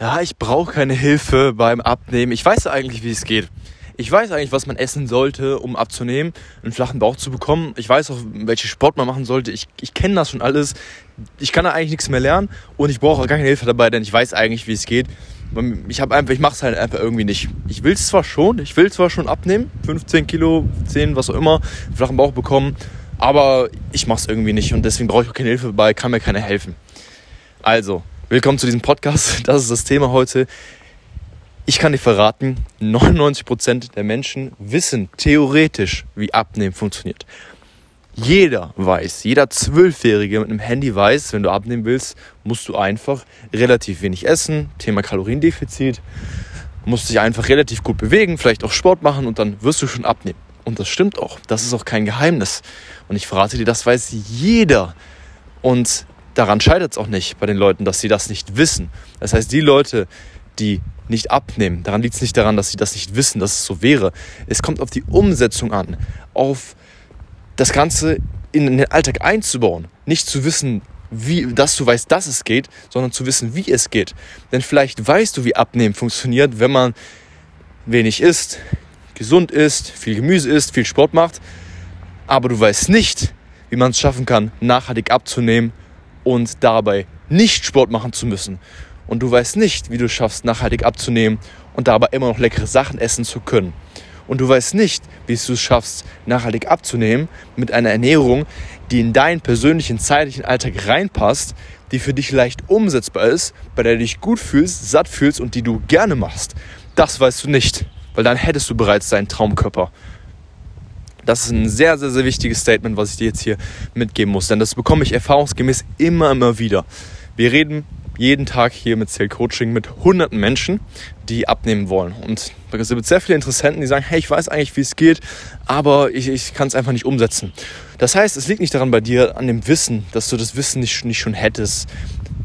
ja, ich brauche keine Hilfe beim Abnehmen. Ich weiß eigentlich, wie es geht. Ich weiß eigentlich, was man essen sollte, um abzunehmen, einen flachen Bauch zu bekommen. Ich weiß auch, welche Sport man machen sollte. Ich, ich kenne das schon alles. Ich kann da eigentlich nichts mehr lernen und ich brauche auch gar keine Hilfe dabei, denn ich weiß eigentlich, wie es geht. Ich habe einfach, ich mache es halt einfach irgendwie nicht. Ich will es zwar schon, ich will zwar schon abnehmen, 15 Kilo, 10, was auch immer, flachen Bauch bekommen, aber ich mache es irgendwie nicht und deswegen brauche ich auch keine Hilfe dabei, kann mir keiner helfen. Also, willkommen zu diesem Podcast. Das ist das Thema heute. Ich kann dir verraten, 99% der Menschen wissen theoretisch, wie Abnehmen funktioniert. Jeder weiß, jeder Zwölfjährige mit einem Handy weiß, wenn du abnehmen willst, musst du einfach relativ wenig essen, Thema Kaloriendefizit, musst dich einfach relativ gut bewegen, vielleicht auch Sport machen und dann wirst du schon abnehmen. Und das stimmt auch, das ist auch kein Geheimnis. Und ich verrate dir, das weiß jeder. Und daran scheitert es auch nicht bei den Leuten, dass sie das nicht wissen. Das heißt, die Leute, die nicht abnehmen, daran liegt es nicht daran, dass sie das nicht wissen, dass es so wäre. Es kommt auf die Umsetzung an, auf das Ganze in den Alltag einzubauen. Nicht zu wissen, wie, dass du weißt, dass es geht, sondern zu wissen, wie es geht. Denn vielleicht weißt du, wie Abnehmen funktioniert, wenn man wenig isst, gesund isst, viel Gemüse isst, viel Sport macht. Aber du weißt nicht, wie man es schaffen kann, nachhaltig abzunehmen und dabei nicht Sport machen zu müssen. Und du weißt nicht, wie du schaffst, nachhaltig abzunehmen und dabei immer noch leckere Sachen essen zu können. Und du weißt nicht, wie du es schaffst, nachhaltig abzunehmen mit einer Ernährung, die in deinen persönlichen zeitlichen Alltag reinpasst, die für dich leicht umsetzbar ist, bei der du dich gut fühlst, satt fühlst und die du gerne machst. Das weißt du nicht, weil dann hättest du bereits deinen Traumkörper. Das ist ein sehr, sehr, sehr wichtiges Statement, was ich dir jetzt hier mitgeben muss. Denn das bekomme ich erfahrungsgemäß immer, immer wieder. Wir reden jeden Tag hier mit Sale Coaching mit hunderten Menschen, die abnehmen wollen. Und da gibt sehr viele Interessenten, die sagen, hey, ich weiß eigentlich, wie es geht, aber ich, ich kann es einfach nicht umsetzen. Das heißt, es liegt nicht daran bei dir, an dem Wissen, dass du das Wissen nicht, nicht schon hättest.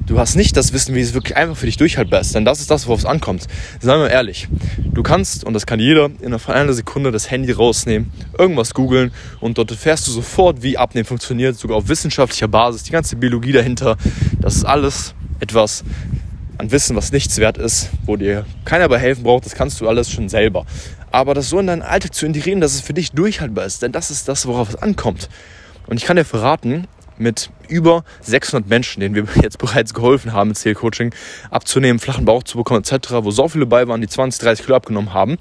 Du hast nicht das Wissen, wie es wirklich einfach für dich durchhaltbar ist. Denn das ist das, worauf es ankommt. Seien wir ehrlich. Du kannst, und das kann jeder, in einer Sekunde das Handy rausnehmen, irgendwas googeln und dort erfährst du sofort, wie Abnehmen funktioniert, sogar auf wissenschaftlicher Basis, die ganze Biologie dahinter. Das ist alles etwas an Wissen, was nichts wert ist, wo dir keiner bei helfen braucht, das kannst du alles schon selber. Aber das so in deinen Alltag zu integrieren, dass es für dich durchhaltbar ist, denn das ist das, worauf es ankommt. Und ich kann dir verraten, mit über 600 Menschen, denen wir jetzt bereits geholfen haben, mit Zählcoaching abzunehmen, flachen Bauch zu bekommen etc., wo so viele bei waren, die 20, 30 Kilo abgenommen haben,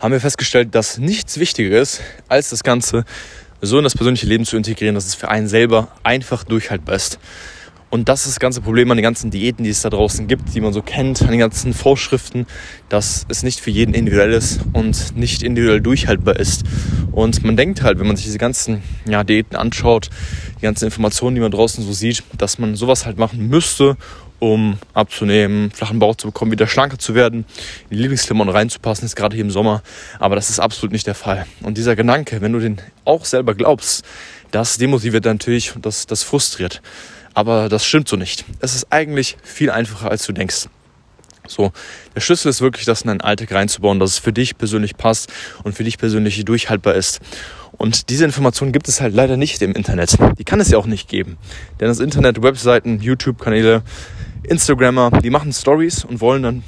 haben wir festgestellt, dass nichts wichtiger ist, als das Ganze so in das persönliche Leben zu integrieren, dass es für einen selber einfach durchhaltbar ist. Und das ist das ganze Problem an den ganzen Diäten, die es da draußen gibt, die man so kennt, an den ganzen Vorschriften, dass es nicht für jeden individuell ist und nicht individuell durchhaltbar ist. Und man denkt halt, wenn man sich diese ganzen ja, Diäten anschaut, die ganzen Informationen, die man draußen so sieht, dass man sowas halt machen müsste, um abzunehmen, flachen Bauch zu bekommen, wieder schlanker zu werden, in die Lieblingsklamotten reinzupassen, ist gerade hier im Sommer. Aber das ist absolut nicht der Fall. Und dieser Gedanke, wenn du den auch selber glaubst, das demotiviert natürlich und das, das frustriert. Aber das stimmt so nicht. Es ist eigentlich viel einfacher, als du denkst. So, der Schlüssel ist wirklich, das in deinen Alltag reinzubauen, dass es für dich persönlich passt und für dich persönlich durchhaltbar ist. Und diese Information gibt es halt leider nicht im Internet. Die kann es ja auch nicht geben. Denn das Internet, Webseiten, YouTube-Kanäle, Instagrammer, die machen Stories und wollen dann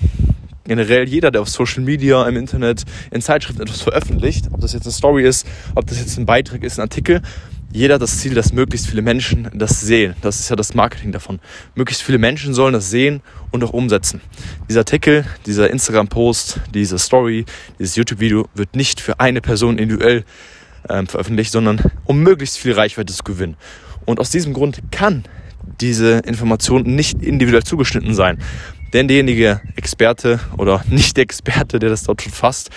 generell jeder, der auf Social Media, im Internet, in Zeitschriften etwas veröffentlicht, ob das jetzt eine Story ist, ob das jetzt ein Beitrag ist, ein Artikel, jeder das Ziel, dass möglichst viele Menschen das sehen. Das ist ja das Marketing davon. Möglichst viele Menschen sollen das sehen und auch umsetzen. Dieser Artikel, dieser Instagram-Post, diese Story, dieses YouTube-Video wird nicht für eine Person individuell ähm, veröffentlicht, sondern um möglichst viel Reichweite zu gewinnen. Und aus diesem Grund kann diese Information nicht individuell zugeschnitten sein. Denn derjenige Experte oder nicht der Experte, der das dort schon fasst,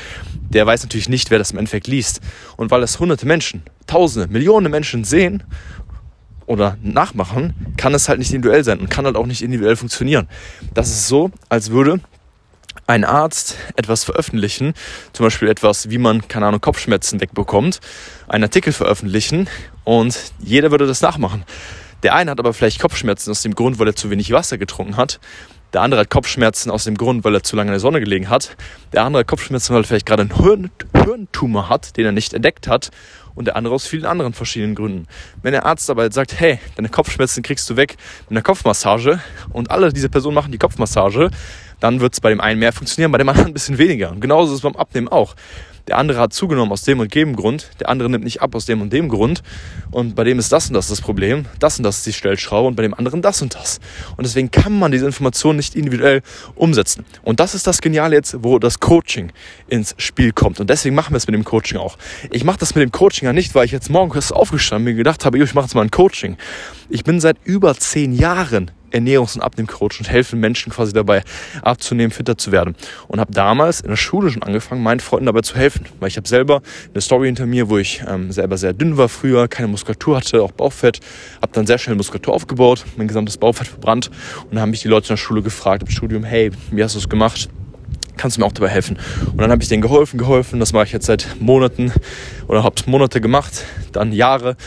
der weiß natürlich nicht, wer das im Endeffekt liest. Und weil es hunderte Menschen, tausende, Millionen Menschen sehen oder nachmachen, kann es halt nicht individuell sein und kann halt auch nicht individuell funktionieren. Das ist so, als würde ein Arzt etwas veröffentlichen, zum Beispiel etwas, wie man, keine Ahnung, Kopfschmerzen wegbekommt, einen Artikel veröffentlichen und jeder würde das nachmachen. Der eine hat aber vielleicht Kopfschmerzen aus dem Grund, weil er zu wenig Wasser getrunken hat. Der andere hat Kopfschmerzen aus dem Grund, weil er zu lange in der Sonne gelegen hat. Der andere hat Kopfschmerzen, weil er vielleicht gerade einen Hirn Hirntumor hat, den er nicht entdeckt hat. und der andere aus vielen anderen verschiedenen Gründen. Wenn der Arzt aber sagt, hey, deine Kopfschmerzen kriegst du weg mit einer Kopfmassage und alle diese Personen machen die Kopfmassage, dann wird es bei dem einen mehr funktionieren, bei dem anderen ein bisschen weniger. Und genauso ist es beim Abnehmen auch. Der andere hat zugenommen aus dem und dem Grund, der andere nimmt nicht ab aus dem und dem Grund. Und bei dem ist das und das das Problem, das und das ist die Stellschraube und bei dem anderen das und das. Und deswegen kann man diese Informationen nicht individuell umsetzen. Und das ist das Geniale jetzt, wo das Coaching ins Spiel kommt. Und deswegen machen wir es mit dem Coaching auch. Ich mache das mit dem Coaching ja nicht, weil ich jetzt morgens aufgestanden bin und gedacht habe, ich mache jetzt mal ein Coaching. Ich bin seit über zehn Jahren Ernährungs- und Abnehmcoach und helfen Menschen quasi dabei abzunehmen, fitter zu werden. Und habe damals in der Schule schon angefangen, meinen Freunden dabei zu helfen. Weil ich habe selber eine Story hinter mir, wo ich ähm, selber sehr dünn war früher, keine Muskulatur hatte, auch Bauchfett. Habe dann sehr schnell Muskulatur aufgebaut, mein gesamtes Bauchfett verbrannt. Und dann haben mich die Leute in der Schule gefragt im Studium, hey, wie hast du es gemacht? kannst du mir auch dabei helfen? Und dann habe ich denen geholfen, geholfen. Das mache ich jetzt seit Monaten oder habe Monate gemacht, dann Jahre.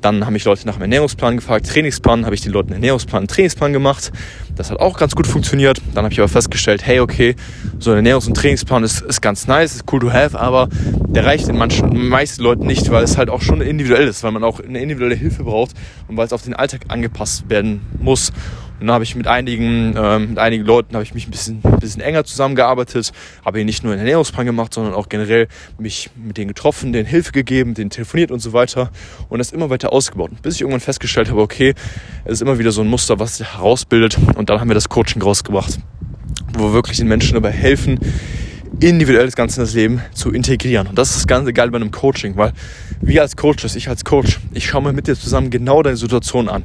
Dann haben mich Leute nach dem Ernährungsplan gefragt, Trainingsplan, habe ich den Leuten Ernährungsplan, Trainingsplan gemacht. Das hat auch ganz gut funktioniert. Dann habe ich aber festgestellt, hey, okay, so ein Ernährungs- und Trainingsplan ist, ist ganz nice, ist cool to have, aber der reicht den manchen, meisten Leuten nicht, weil es halt auch schon individuell ist, weil man auch eine individuelle Hilfe braucht und weil es auf den Alltag angepasst werden muss. Und dann habe ich mit einigen, ähm, mit einigen Leuten habe ich mich ein bisschen, ein bisschen enger zusammengearbeitet, habe hier nicht nur einen Ernährungsplan gemacht, sondern auch generell mich mit denen getroffen, denen Hilfe gegeben, denen telefoniert und so weiter und das immer weiter ausgebaut, bis ich irgendwann festgestellt habe, okay, es ist immer wieder so ein Muster, was sich herausbildet und dann haben wir das Coaching rausgebracht, wo wir wirklich den Menschen dabei helfen, individuell das Ganze in das Leben zu integrieren. Und das ist das Ganze geil bei einem Coaching, weil wir als Coaches, ich als Coach, ich schaue mir mit dir zusammen genau deine Situation an.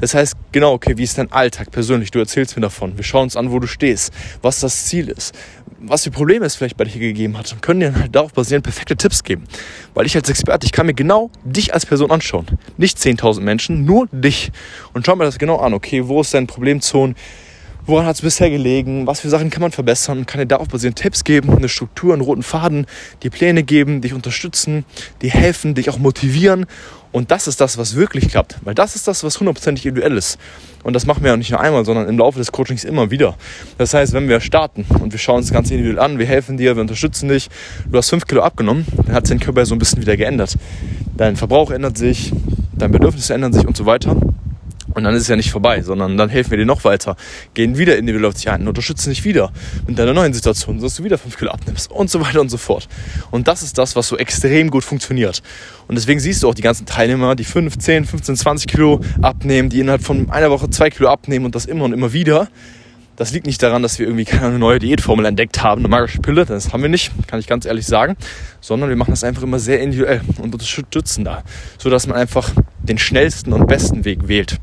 Das heißt, genau, okay, wie ist dein Alltag persönlich? Du erzählst mir davon. Wir schauen uns an, wo du stehst, was das Ziel ist, was für Probleme es vielleicht bei dir gegeben hat und können dir halt darauf basierend perfekte Tipps geben. Weil ich als Experte, ich kann mir genau dich als Person anschauen. Nicht 10.000 Menschen, nur dich. Und schau mir das genau an. Okay, wo ist dein Problemzone? Woran hat es bisher gelegen, was für Sachen kann man verbessern und kann dir darauf basierend Tipps geben, eine Struktur, einen roten Faden, die Pläne geben, dich unterstützen, die helfen, dich auch motivieren. Und das ist das, was wirklich klappt, weil das ist das, was hundertprozentig individuell ist. Und das machen wir ja nicht nur einmal, sondern im Laufe des Coachings immer wieder. Das heißt, wenn wir starten und wir schauen uns das Ganze individuell an, wir helfen dir, wir unterstützen dich, du hast 5 Kilo abgenommen, dann hat sich dein Körper so ein bisschen wieder geändert. Dein Verbrauch ändert sich, dein Bedürfnisse ändern sich und so weiter. Und dann ist es ja nicht vorbei, sondern dann helfen wir dir noch weiter, gehen wieder individuell auf dich ein, unterstützen dich wieder in deiner neuen Situation, dass du wieder 5 Kilo abnimmst und so weiter und so fort. Und das ist das, was so extrem gut funktioniert. Und deswegen siehst du auch die ganzen Teilnehmer, die 5, 10, 15, 20 Kilo abnehmen, die innerhalb von einer Woche 2 Kilo abnehmen und das immer und immer wieder. Das liegt nicht daran, dass wir irgendwie keine neue Diätformel entdeckt haben, eine magische Pille, das haben wir nicht, kann ich ganz ehrlich sagen, sondern wir machen das einfach immer sehr individuell und unterstützen da, sodass man einfach den schnellsten und besten Weg wählt.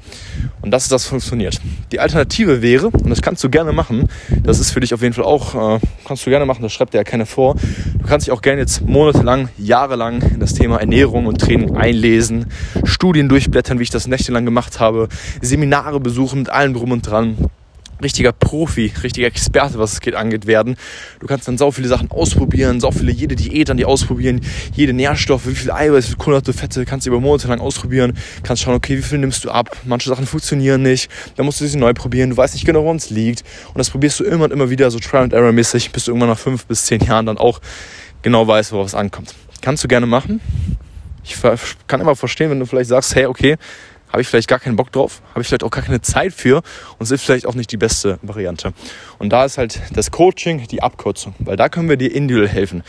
Und das ist das funktioniert. Die Alternative wäre, und das kannst du gerne machen, das ist für dich auf jeden Fall auch, äh, kannst du gerne machen, das schreibt dir ja keiner vor. Du kannst dich auch gerne jetzt monatelang, jahrelang in das Thema Ernährung und Training einlesen, Studien durchblättern, wie ich das nächtelang gemacht habe, Seminare besuchen mit allem drum und dran richtiger Profi, richtiger Experte, was es geht, angeht, werden. Du kannst dann so viele Sachen ausprobieren, so viele, jede Diät an die ausprobieren, jede Nährstoffe, wie viel Eiweiß, wie viel Kohlenhydrate, Fette, kannst du über Monate lang ausprobieren, kannst schauen, okay, wie viel nimmst du ab, manche Sachen funktionieren nicht, dann musst du sie neu probieren, du weißt nicht genau, woran es liegt und das probierst du immer und immer wieder so Trial and Error mäßig, bis du irgendwann nach fünf bis zehn Jahren dann auch genau weißt, worauf es ankommt. Kannst du gerne machen. Ich kann immer verstehen, wenn du vielleicht sagst, hey, okay, habe ich vielleicht gar keinen Bock drauf, habe ich vielleicht auch gar keine Zeit für und es ist vielleicht auch nicht die beste Variante. Und da ist halt das Coaching die Abkürzung, weil da können wir dir individuell helfen.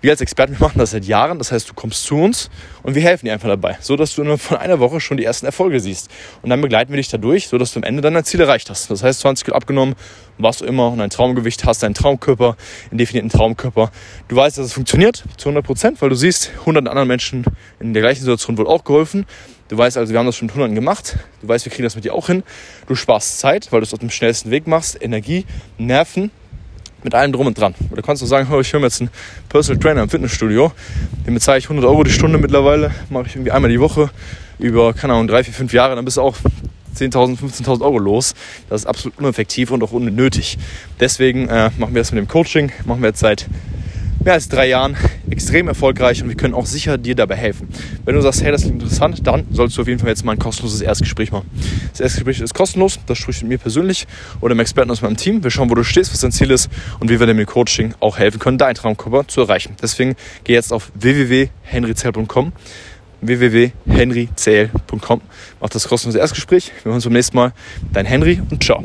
Wir als Experten wir machen das seit Jahren, das heißt, du kommst zu uns und wir helfen dir einfach dabei, so dass du von einer Woche schon die ersten Erfolge siehst. Und dann begleiten wir dich dadurch, so dass du am Ende deiner Ziele erreicht hast. Das heißt, 20 Kilo abgenommen, warst du immer und ein Traumgewicht hast, deinen Traumkörper, einen definierten Traumkörper. Du weißt, dass es funktioniert zu 100 Prozent, weil du siehst, 100 anderen Menschen in der gleichen Situation wohl auch geholfen. Du weißt also, wir haben das schon mit Hunderten gemacht. Du weißt, wir kriegen das mit dir auch hin. Du sparst Zeit, weil du es auf dem schnellsten Weg machst, Energie, Nerven, mit allem drum und dran. Oder kannst du sagen, ich höre mir jetzt einen Personal Trainer im Fitnessstudio. Dem bezahle ich 100 Euro die Stunde mittlerweile. Mache ich irgendwie einmal die Woche über, keine Ahnung, drei, vier, fünf Jahre. Dann bist du auch 10.000, 15.000 Euro los. Das ist absolut uneffektiv und auch unnötig. Deswegen äh, machen wir das mit dem Coaching. Machen wir jetzt seit mehr als drei Jahren extrem erfolgreich und wir können auch sicher dir dabei helfen. Wenn du sagst, hey, das klingt interessant, dann solltest du auf jeden Fall jetzt mal ein kostenloses Erstgespräch machen. Das Erstgespräch ist kostenlos, das sprichst du mit mir persönlich oder dem Experten aus meinem Team. Wir schauen, wo du stehst, was dein Ziel ist und wie wir dir mit Coaching auch helfen können, deinen Traumkörper zu erreichen. Deswegen geh jetzt auf www.henryzell.com www.henryzl.com. Mach das kostenlose Erstgespräch. Wir hören uns beim nächsten Mal. Dein Henry und ciao.